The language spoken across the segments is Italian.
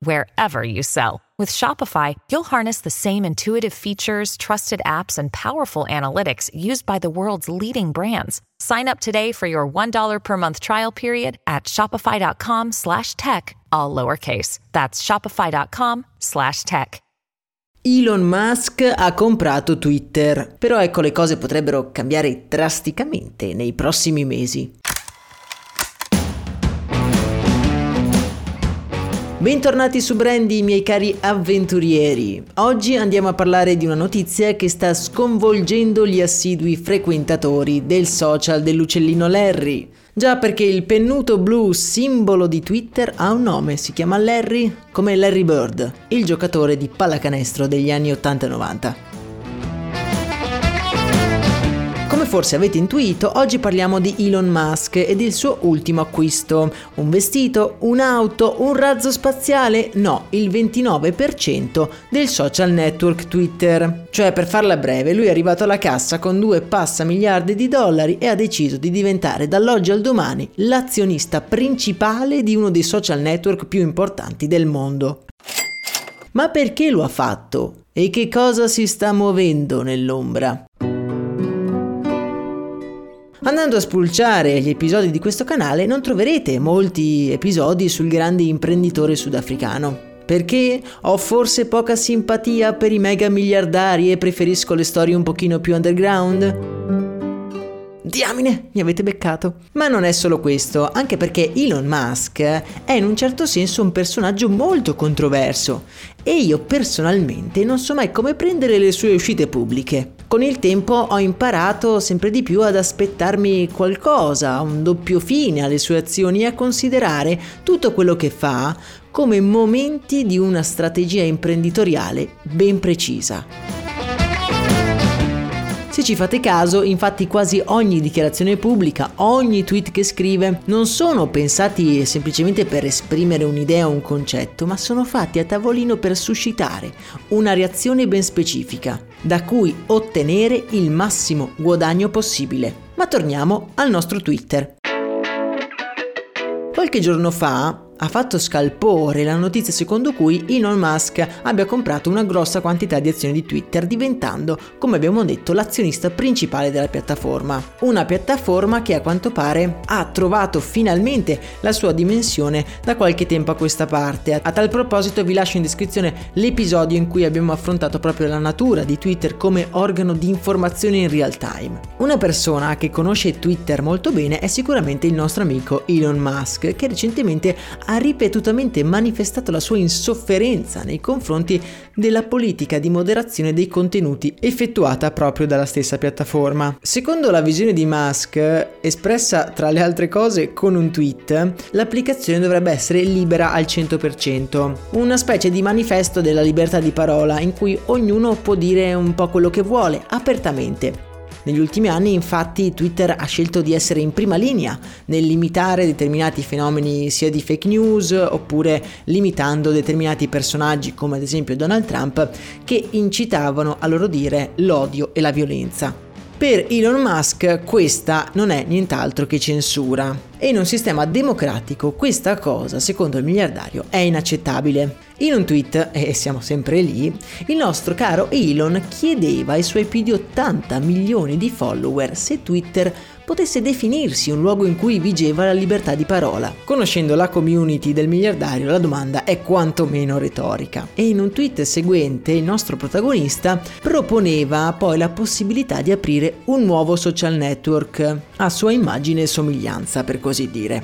wherever you sell. With Shopify, you'll harness the same intuitive features, trusted apps, and powerful analytics used by the world's leading brands. Sign up today for your $1 per month trial period at shopify.com slash tech, all lowercase. That's shopify.com slash tech. Elon Musk ha comprato Twitter, però ecco le cose potrebbero cambiare drasticamente nei prossimi mesi. Bentornati su Brandy, miei cari avventurieri. Oggi andiamo a parlare di una notizia che sta sconvolgendo gli assidui frequentatori del social dell'uccellino Larry. Già perché il pennuto blu simbolo di Twitter ha un nome, si chiama Larry come Larry Bird, il giocatore di pallacanestro degli anni 80 e 90. Forse avete intuito, oggi parliamo di Elon Musk e del suo ultimo acquisto. Un vestito, un'auto, un razzo spaziale? No, il 29% del social network Twitter. Cioè, per farla breve, lui è arrivato alla cassa con due passa miliardi di dollari e ha deciso di diventare dall'oggi al domani l'azionista principale di uno dei social network più importanti del mondo. Ma perché lo ha fatto? E che cosa si sta muovendo nell'ombra? Andando a spulciare gli episodi di questo canale non troverete molti episodi sul grande imprenditore sudafricano. Perché ho forse poca simpatia per i mega miliardari e preferisco le storie un pochino più underground? Diamine, mi avete beccato. Ma non è solo questo, anche perché Elon Musk è in un certo senso un personaggio molto controverso e io personalmente non so mai come prendere le sue uscite pubbliche. Con il tempo ho imparato sempre di più ad aspettarmi qualcosa, un doppio fine alle sue azioni e a considerare tutto quello che fa come momenti di una strategia imprenditoriale ben precisa. Se ci fate caso, infatti quasi ogni dichiarazione pubblica, ogni tweet che scrive, non sono pensati semplicemente per esprimere un'idea o un concetto, ma sono fatti a tavolino per suscitare una reazione ben specifica, da cui ottenere il massimo guadagno possibile. Ma torniamo al nostro Twitter. Qualche giorno fa ha fatto scalpore la notizia secondo cui Elon Musk abbia comprato una grossa quantità di azioni di Twitter, diventando, come abbiamo detto, l'azionista principale della piattaforma. Una piattaforma che a quanto pare ha trovato finalmente la sua dimensione da qualche tempo a questa parte. A tal proposito vi lascio in descrizione l'episodio in cui abbiamo affrontato proprio la natura di Twitter come organo di informazione in real time. Una persona che conosce Twitter molto bene è sicuramente il nostro amico Elon Musk, che recentemente ha ripetutamente manifestato la sua insofferenza nei confronti della politica di moderazione dei contenuti effettuata proprio dalla stessa piattaforma. Secondo la visione di Musk, espressa tra le altre cose con un tweet, l'applicazione dovrebbe essere libera al 100%, una specie di manifesto della libertà di parola in cui ognuno può dire un po' quello che vuole, apertamente, negli ultimi anni infatti Twitter ha scelto di essere in prima linea nel limitare determinati fenomeni sia di fake news oppure limitando determinati personaggi come ad esempio Donald Trump che incitavano a loro dire l'odio e la violenza. Per Elon Musk questa non è nient'altro che censura e in un sistema democratico questa cosa, secondo il miliardario, è inaccettabile. In un tweet, e siamo sempre lì, il nostro caro Elon chiedeva ai suoi più di 80 milioni di follower se Twitter potesse definirsi un luogo in cui vigeva la libertà di parola. Conoscendo la community del miliardario, la domanda è quantomeno retorica. E in un tweet seguente il nostro protagonista proponeva poi la possibilità di aprire un nuovo social network a sua immagine e somiglianza, per così dire.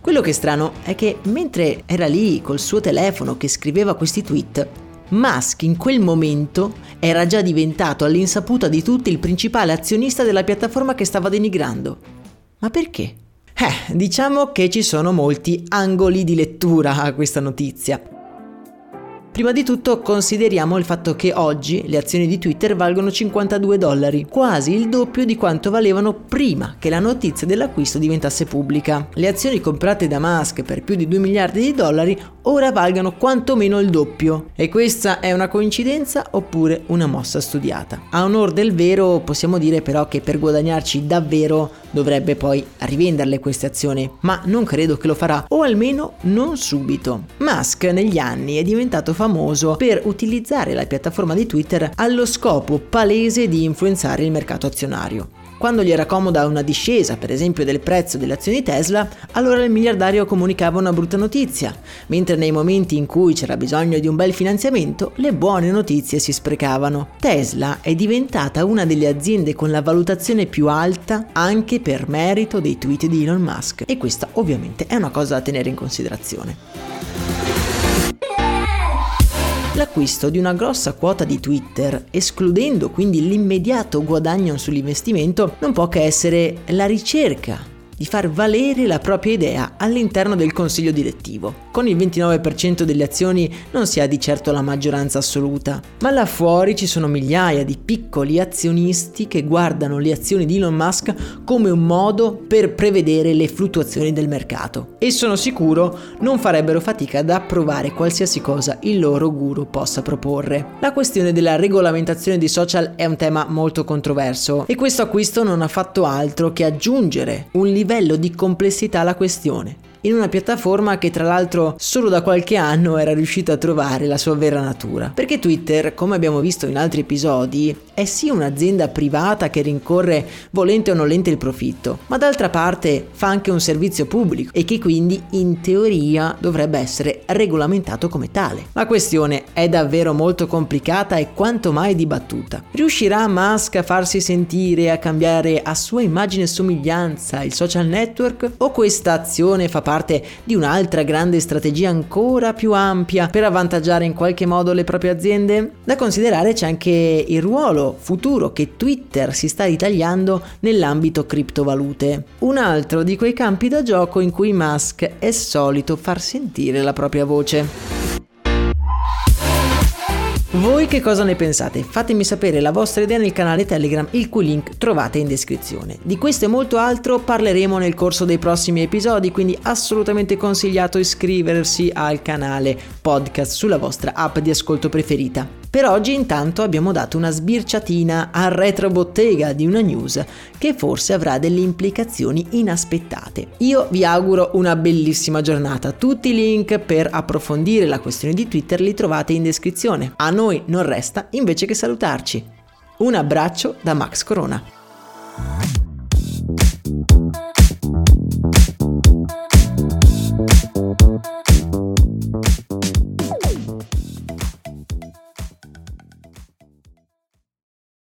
Quello che è strano è che mentre era lì col suo telefono che scriveva questi tweet, Musk in quel momento era già diventato all'insaputa di tutti il principale azionista della piattaforma che stava denigrando. Ma perché? Eh, diciamo che ci sono molti angoli di lettura a questa notizia. Prima di tutto consideriamo il fatto che oggi le azioni di Twitter valgono 52 dollari, quasi il doppio di quanto valevano prima che la notizia dell'acquisto diventasse pubblica. Le azioni comprate da Musk per più di 2 miliardi di dollari ora valgano quantomeno il doppio. E questa è una coincidenza oppure una mossa studiata? A onor del vero possiamo dire però che per guadagnarci davvero dovrebbe poi rivenderle queste azioni, ma non credo che lo farà, o almeno non subito. Musk negli anni è diventato famoso per utilizzare la piattaforma di Twitter allo scopo palese di influenzare il mercato azionario. Quando gli era comoda una discesa, per esempio, del prezzo delle azioni Tesla, allora il miliardario comunicava una brutta notizia, mentre nei momenti in cui c'era bisogno di un bel finanziamento, le buone notizie si sprecavano. Tesla è diventata una delle aziende con la valutazione più alta anche per merito dei tweet di Elon Musk e questa ovviamente è una cosa da tenere in considerazione. L'acquisto di una grossa quota di Twitter, escludendo quindi l'immediato guadagno sull'investimento, non può che essere la ricerca di far valere la propria idea all'interno del consiglio direttivo. Con il 29% delle azioni non si ha di certo la maggioranza assoluta, ma là fuori ci sono migliaia di piccoli azionisti che guardano le azioni di Elon Musk come un modo per prevedere le fluttuazioni del mercato. E sono sicuro non farebbero fatica ad approvare qualsiasi cosa il loro guru possa proporre. La questione della regolamentazione dei social è un tema molto controverso e questo acquisto non ha fatto altro che aggiungere un livello di complessità la questione in una piattaforma che tra l'altro solo da qualche anno era riuscita a trovare la sua vera natura. Perché Twitter, come abbiamo visto in altri episodi, è sì un'azienda privata che rincorre volente o nolente il profitto, ma d'altra parte fa anche un servizio pubblico e che quindi in teoria dovrebbe essere regolamentato come tale. La questione è davvero molto complicata e quanto mai dibattuta. Riuscirà Musk a farsi sentire e a cambiare a sua immagine e somiglianza il social network o questa azione fa parte parte di un'altra grande strategia ancora più ampia per avvantaggiare in qualche modo le proprie aziende? Da considerare c'è anche il ruolo futuro che Twitter si sta ritagliando nell'ambito criptovalute, un altro di quei campi da gioco in cui Musk è solito far sentire la propria voce. Voi che cosa ne pensate? Fatemi sapere la vostra idea nel canale Telegram, il cui link trovate in descrizione. Di questo e molto altro parleremo nel corso dei prossimi episodi, quindi assolutamente consigliato iscriversi al canale podcast sulla vostra app di ascolto preferita. Per oggi intanto abbiamo dato una sbirciatina a retrobottega di una news che forse avrà delle implicazioni inaspettate. Io vi auguro una bellissima giornata. Tutti i link per approfondire la questione di Twitter li trovate in descrizione. A noi non resta invece che salutarci. Un abbraccio da Max Corona.